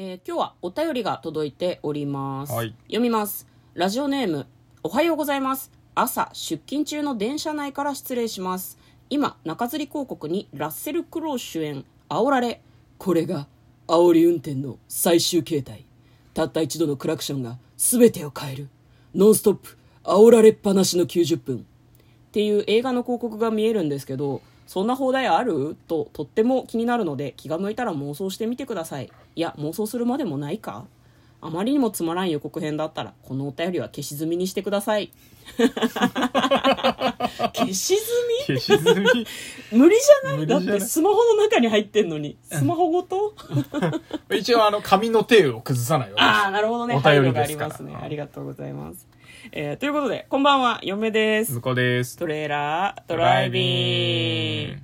えー今日はお便りが届いております、はい。読みます。ラジオネームおはようございます。朝出勤中の電車内から失礼します。今中吊り広告にラッセル・クロウ主演煽られこれが煽り運転の最終形態。たった一度のクラクションが全てを変える。ノンストップ煽られっぱなしの90分。っていう映画の広告が見えるんですけどそんな放題ある？ととっても気になるので気が向いたら妄想してみてください。いや妄想するまでもないか？あまりにもつまらん予告編だったらこのお便りは消し済みにしてください。消し済消し済み？み 無理じゃない？だってスマホの中に入ってんのに。スマホごと？一応あの紙の手を崩さないように。ああなるほどね。お便りですから。りますね。ありがとうございます、えーということでこんばんは嫁です。向こうです。トレーラードライビング。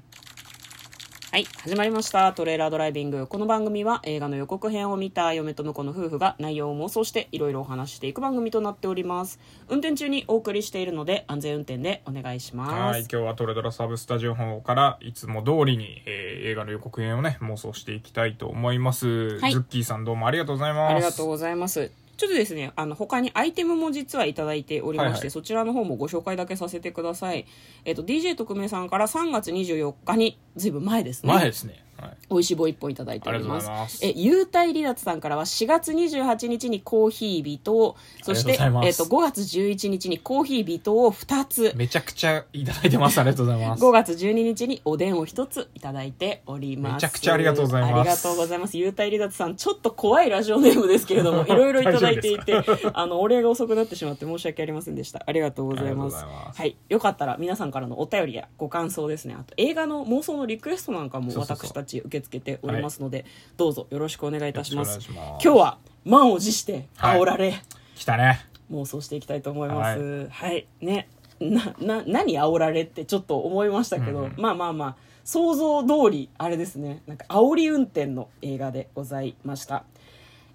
はい始まりました。トレーラードライビング。この番組は映画の予告編を見た嫁と婿の夫婦が内容を妄想していろいろお話ししていく番組となっております。運転中にお送りしているので安全運転でお願いします。はい今日はトレドラサブスタジオの方からいつも通りに、えー映画の予告編をね妄想していきたいと思います、はい。ズッキーさんどうもありがとうございます。ありがとうございます。ちょっとですね、あの、他にアイテムも実はいただいておりまして、はいはいそちらの方もご紹介だけさせてください。えっ、と、DJ 特命さんから3月24日に、ずいぶん前ですね。前ですね、はい、美味しい棒1本いただいております。ますえ、幽体離脱さんからは4月28日にコーヒー微糖、そして、えっ、と、5月11日にコーヒー微糖を2つ、めちゃくちゃいただいてますありがとうございます5月12日におでんを1ついただいております。めちゃくちゃありがとうございますありがとうございます。幽体離脱さん、ちょっと怖いラジオネームですけれども、いろいろいただいていてあの、お礼が遅くなってしまって申し訳ありませんでした。ありがとうございます。いますはい。よかったら皆さんからのお便りやご感想ですね。あと映画の妄想のリクエストなんかもそうそうそう私たち受け付けておりますので、どうぞよろしくお願いいたします。今日は満を持して煽られ、来たね妄想していきたいと思います。はい、ね。な、な、何煽られってちょっと思いましたけど、うんまあまあまあ、想像通り、あれですね、なんか煽り運転の映画でございました。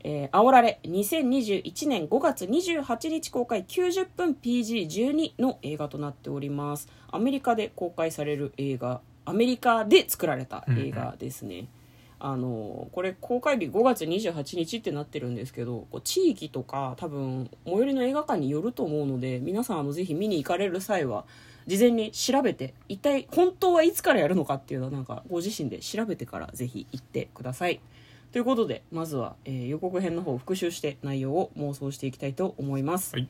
えー、煽られ、2021年5月28日公開90分 PG12 の映画となっております。アメリカで公開される映画、アメリカで作られた映画ですね。あのこれ公開日5月28日ってなってるんですけどこう地域とか多分最寄りの映画館によると思うので皆さんあのぜひ見に行かれる際は事前に調べて一体本当はいつからやるのかっていうのはなんかご自身で調べてからぜひ行ってください。ということでまずは、えー予告編の方を復習して内容を妄想していきたいと思います、はい。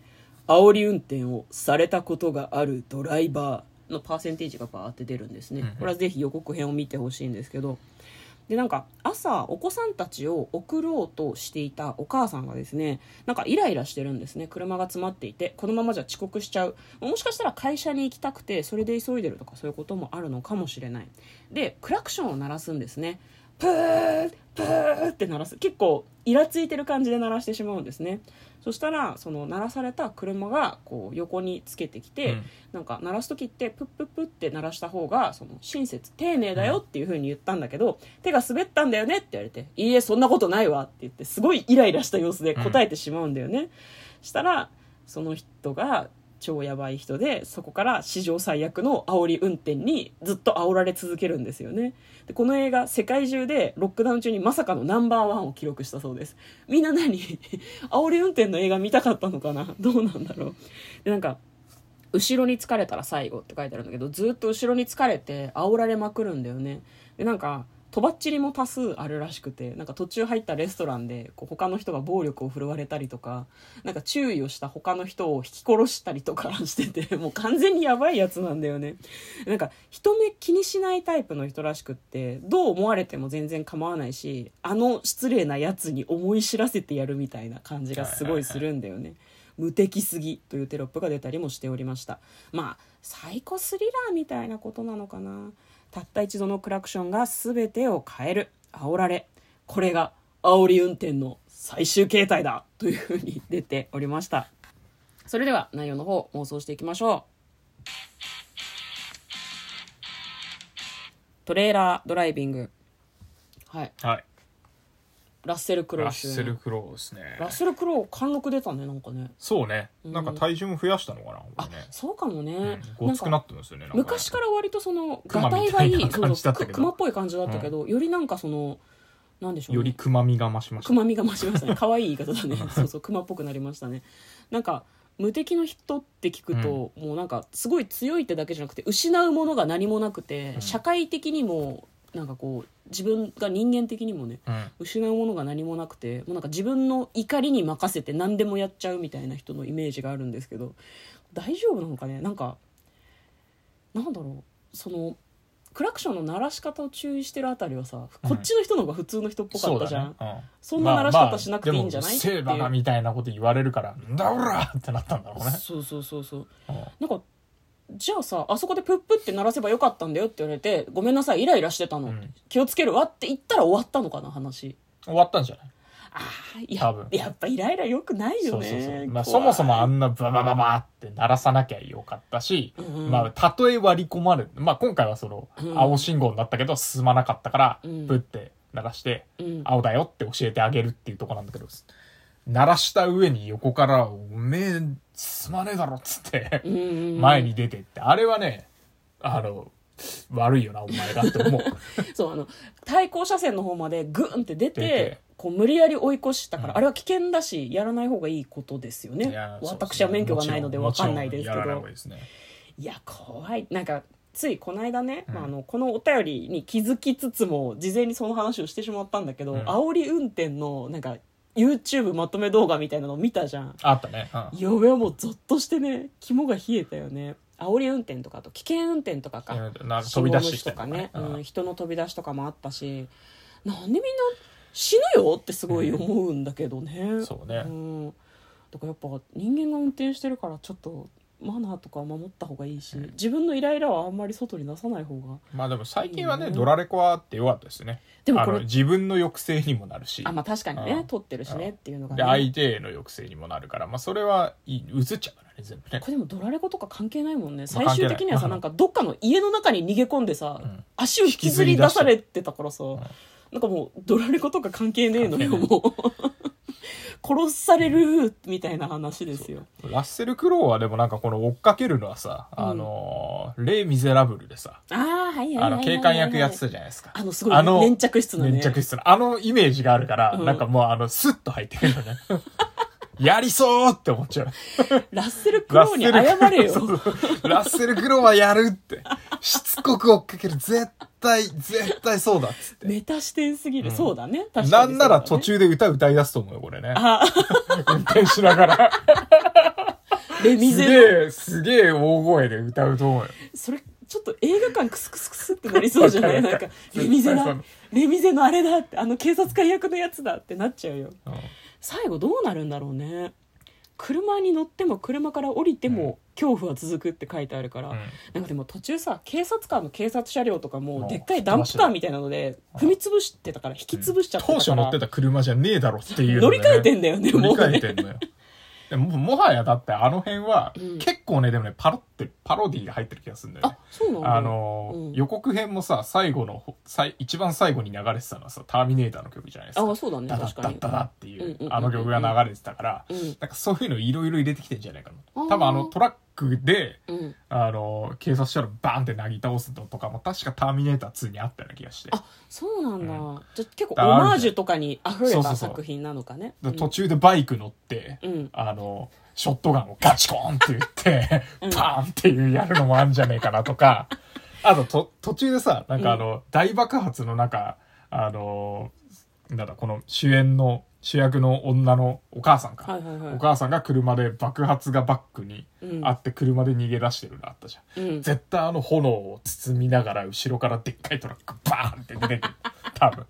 煽り運転をされたことがあるドライバーのパーセンテージがバーって出るんですね、うんうん。これはぜひ予告編を見てほしいんですけど。でなんか朝お子さんたちを送ろうとしていたお母さんがですねなんかイライラしてるんですね。車が詰まっていてこのままじゃ遅刻しちゃう。もしかしたら会社に行きたくてそれで急いでるとかそういうこともあるのかもしれない。でクラクションを鳴らすんですね。プープーって鳴らす。結構イラついてる感じで鳴らしてしまうんですねそしたらその鳴らされた車がこう横につけてきて、うん。なんか鳴らす時ってプップップって鳴らした方がその親切丁寧だよっていう風に言ったんだけど、手が滑ったんだよねって言われて「いいえそんなことないわ」って言ってすごいイライラした様子で答えてしまうんだよね、したらその人が超やばい人でそこから史上最悪の煽り運転にずっと煽られ続けるんですよね。でこの映画世界中でロックダウン中にまさかのナンバーワンを記録したそうです。みんな何？煽り運転の映画見たかったのかな？どうなんだろう？でなんか後ろに疲れたら最後って書いてあるんだけどずっと後ろに疲れて煽られまくるんだよね。でなんかとばっちりも多数あるらしくてなんか途中入ったレストランでこう他の人が暴力を振るわれたりとかなんか注意をした他の人を引き殺したりとか しててもう完全にやばいやつなんだよね。なんか人目気にしないタイプの人らしくってどう思われても全然構わないしあの失礼なやつに思い知らせてやるみたいな感じがすごいするんだよね、無敵すぎというテロップが出たりもしておりました。まあサイコスリラーみたいなことなのかな。たった一度のクラクションが全てを変える。煽られ。これが煽り運転の最終形態だ。というふうに出ておりました。それでは内容の方妄想していきましょう。トレーラードライビング。はい。はい。ラッセル・クロウラッセル・クロウですね。ラッセル・クロウ貫禄出たねなんかね。そうね。なんか体重も増やしたのかな、こあそうかもね、うん。ごつくなってますよね昔から割とその熊がたいがいい熊っぽい感じだったけど、よりなんかそのなんでしょうね。よりくまみが増しましたくまみが増しましたね。可愛い言い方だね。そうそう熊っぽくなりましたね。なんか無敵の人って聞くと、もうなんかすごい強いってだけじゃなくて失うものが何もなくて、うん。社会的にもなんかこう自分が人間的にもねうん。失うものが何もなくてもうなんか自分の怒りに任せて何でもやっちゃうみたいな人のイメージがあるんですけど大丈夫なのかね？なんかなんだろう？そのクラクションの鳴らし方を注意してるあたりはさ、こっちの人の方が普通の人っぽかったじゃん、そうだね。そんな鳴らし方しなくていいんじゃない？まあまあでもう。るせえだなみたいなこと言われるからなんだおらってなったんだろうね。そうそうそうそう。うん。なんかじゃあさあそこでプップって鳴らせばよかったんだよって言われてごめんなさいイライラしてたの、うん。気をつけるわって言ったら終わったのかな話。終わったんじゃない？ああや多分。やっぱイライラよくないよそうねそうそう、まあ、そもそもあんなババババって鳴らさなきゃよかったし、うんうん。まあ、たとえ割り込まれる、まあ、今回はそのうん。青信号になったけど進まなかったから、うん。プって鳴らして、うん。青だよって教えてあげるっていうとこなんだけど鳴らした上に横から「おめえ進まねえだろ」っつって前に出てって。あれはねあの悪いよなお前がって思う。そうあの対向車線の方までグーンって出てこう無理やり追い越したから、うん。あれは危険だしやらない方がいいことですよね。私は免許がないので分かんないですけど。がいね。いや怖い。なんかついこの間ね、うん。まあ、あのこのお便りに気づきつつも事前にその話をしてしまったんだけど、うん。煽り運転のなんか YouTube まとめ動画みたいなの見たじゃん。あったね、うん。嫁はもうゾッとしてね肝が冷えたよね。煽り運転とかあと危険運転とかか。飛び出しとかね、うん、人の飛び出しとかもあったし。なんでみんな死ぬよってすごい思うんだけどね、そうね。ん、だからやっぱ人間が運転してるからちょっとマナーとか守った方がいいし、自分のイライラはあんまり外に出さない方が。まあでも最近はね、うん。ドラレコはあってよかったですね。でもこれあの自分の抑制にもなるし、あまあ確かにうん。ね撮ってるしねっていうのがで、ね相手への抑制にもなるから、まあそれはいい映っちゃうからね、全部ね。こ。れでもドラレコとか関係ないもんね。まあ最終的にはさ関係ないなんかどっかの家の中に逃げ込んでさ、うん。足を引きずり出されてたからさ、なんかもうドラレコとか関係ねえのよもう殺されるみたいな話ですよラッセル・クロウはでもなんかこの追っかけるのはさ、あのー、レイ・ミゼラブルでさ、ああはいはいあの、警官役やってたじゃないですか。あのすごいあの粘着質のね粘着質の、あのイメージがあるから、うんなんかもうあの、スッと入ってくるのね。やりそうって思っちゃう。ラッセル・クロウに謝れよラッセル・クロウはやるって。しつこく追っかける。絶対、絶対そうだっつって。メタ視点すぎる、うん。そうだね。確かになんなら途中で歌歌い出すと思うよ、これね。あ。運転しながら。レミすゼの。げえ、すげえ大声で歌うと思うよ。それちょっと映画館クスクスクスってなりそうじゃない？なんかレミゼだ絶対レミゼのあれだってあの警察官役のやつだってなっちゃうよ。うん。最後どうなるんだろうね車に乗っても車から降りても恐怖は続くって書いてあるから、うん。なんかでも途中さ警察官の警察車両とかもうんでっかいダンプカーみたいなので踏み潰してたから引き潰しちゃってた当から、初乗ってた車じゃねえだろっていうの乗り換えてんだよね乗りもうね。換えてんのよ。でももはやだってあの辺は、うん。結構ね、でもね、パロって、パロディが入ってる気がするんだよね。あ。そうなんだあのーうん。予告編もさ、最後の、最一番最後に流れてたのはさ、ターミネーターの曲じゃないですか。あそうだねダダ確かに。ダダダっていううんうんうんう、んあの曲が流れてたから、うん。なんかそういうのいろいろ入れてきてんじゃないかな。あー。多分あのトラックで、うん。あのー警察車両バーンってなぎ倒すのとかも確かターミネーター2にあったような気がして。あそうなんだ、うじゃあ結構オマージュとかに溢れたそうそうそう。作品なのかね。で途中でバイク乗って、うん。あの、ショットガンをガチコーンって言って、うん。パーンっていうやるのもあるんじゃねえかなとか、あとと、途中でさ、なんかあの、大爆発の中、あの、なんだ、この主演の、主役の女のお母さんか。はいはいはいお母さんが車で爆発がバックにうんあって車で逃げ出してるのあったじゃん。うん絶対あの炎を包みながら後ろからでっかいトラックバーンって出てくる。多分。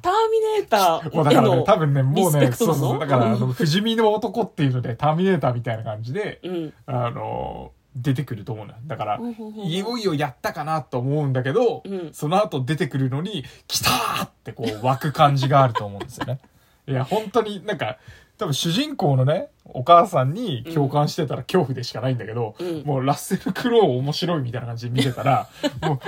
ターミネータもうだからね、多分ね、もうね、そうそう、だから、あの、不死身の男っていうので、ターミネーターみたいな感じで、うんあの、出てくると思うのよ。だからいよいよやったかなと思うんだけど、うんその後出てくるのに、来たーってこう湧く感じがあると思うんですよね。いや、本当になんか、多分主人公のね、お母さんに共感してたら恐怖でしかないんだけど、うん。もうラッセル・クロウ面白いみたいな感じで見てたら、もう、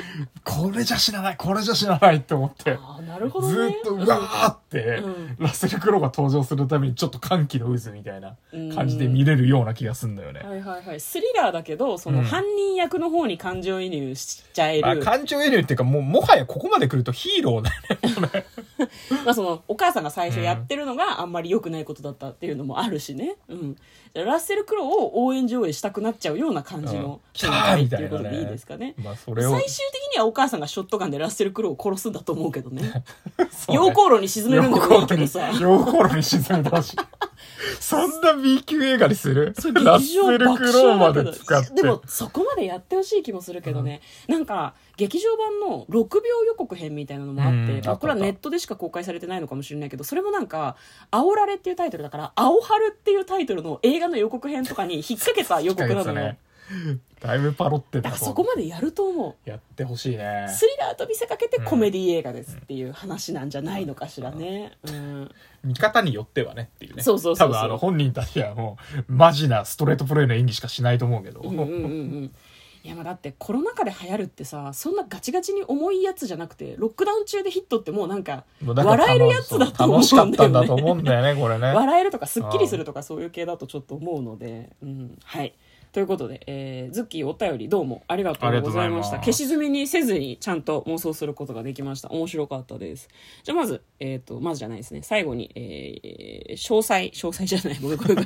これじゃ死なない、これじゃ死なないって思って、るほどずね。ーっと、うわーって、うん。ラッセル・クロウが登場するためにちょっと歓喜の渦みたいな感じで見れるような気がすんだよね。はいはいはい。スリラーだけどそのうん犯人役の方に感情移入しちゃえる、まあ、感情移入っていうか、もう、もはやここまで来るとヒーローだよね。まあそのお母さんが最初やってるのがあんまり良くないことだったっていうのもあるしね、うん、ラッセル・クロウを応援上映したくなっちゃうような感じうん。の展ーみたいなね開っていうことでいいですかね。まあ、それを最。終的にはお母さんがショットガンでラッセル・クロウを殺すんだと思うけどね。溶鉱炉に沈めるんでもいいけどさ。溶鉱炉に沈めてほしい。そんな B 級映画にする？ラッセル・爆クロウまで使って。でもそこまでやってほしい気もするけどね、なんか劇場版の6秒予告編みたいなのもあって、うん。まあこれはネットでしか公開されてないのかもしれないけどそれもなんか「煽られ」っていうタイトルだから「青春」っていうタイトルの映画の予告編とかに引っ掛けた予告なのよ、ね。だいぶパロってただからそこまでやると思うやってほしいね。スリラーと見せかけてコメディ映画ですっていう話なんじゃないのかしらね。うん。見方によってはねっていうね。そうそうそうそう多分あの本人たちはもう、マジなストレートプレイの演技しかしないと思うけど。うんうんうんうん。いやまあだってコロナ禍で流行るってさそんなガチガチに重いやつじゃなくてロックダウン中でヒットってもうなんかもうだから笑えるやつだと思うんだよね楽しかったんだと思うんだよね、これね。笑えるとかすっきりするとかそういう系だとちょっと思うので、うん、はいということで、えー、ズッキーお便りどうもありがとうございました。消し済みにせずにちゃんと妄想することができました。面白かったです。じゃあまずえっ、とまずじゃないですね。最後に、えー、詳細詳細じゃない。ごめんごめん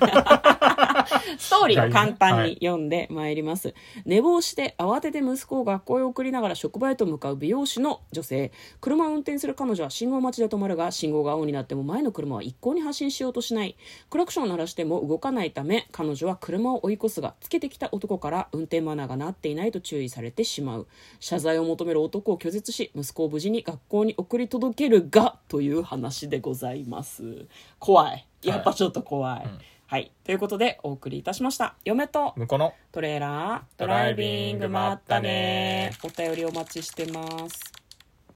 ストーリーを簡単に読んでまいります、寝坊して慌てて息子を学校へ送りながら職場へと向かう美容師の女性。車を運転する彼女は信号待ちで止まるが信号が青になっても前の車は一向に発進しようとしない。クラクションを鳴らしても動かないため彼女は車を追い越すがつけてきた男から運転マナーがなっていないと注意されてしまう。謝罪を求める男を拒絶し息子を無事に学校に送り届けるがという話でございます。怖い。やっぱちょっと怖い、うん。はい。ということで、お送りいたしました。嫁と向こうのトレーラードライビングまったねお便りお待ちしてます。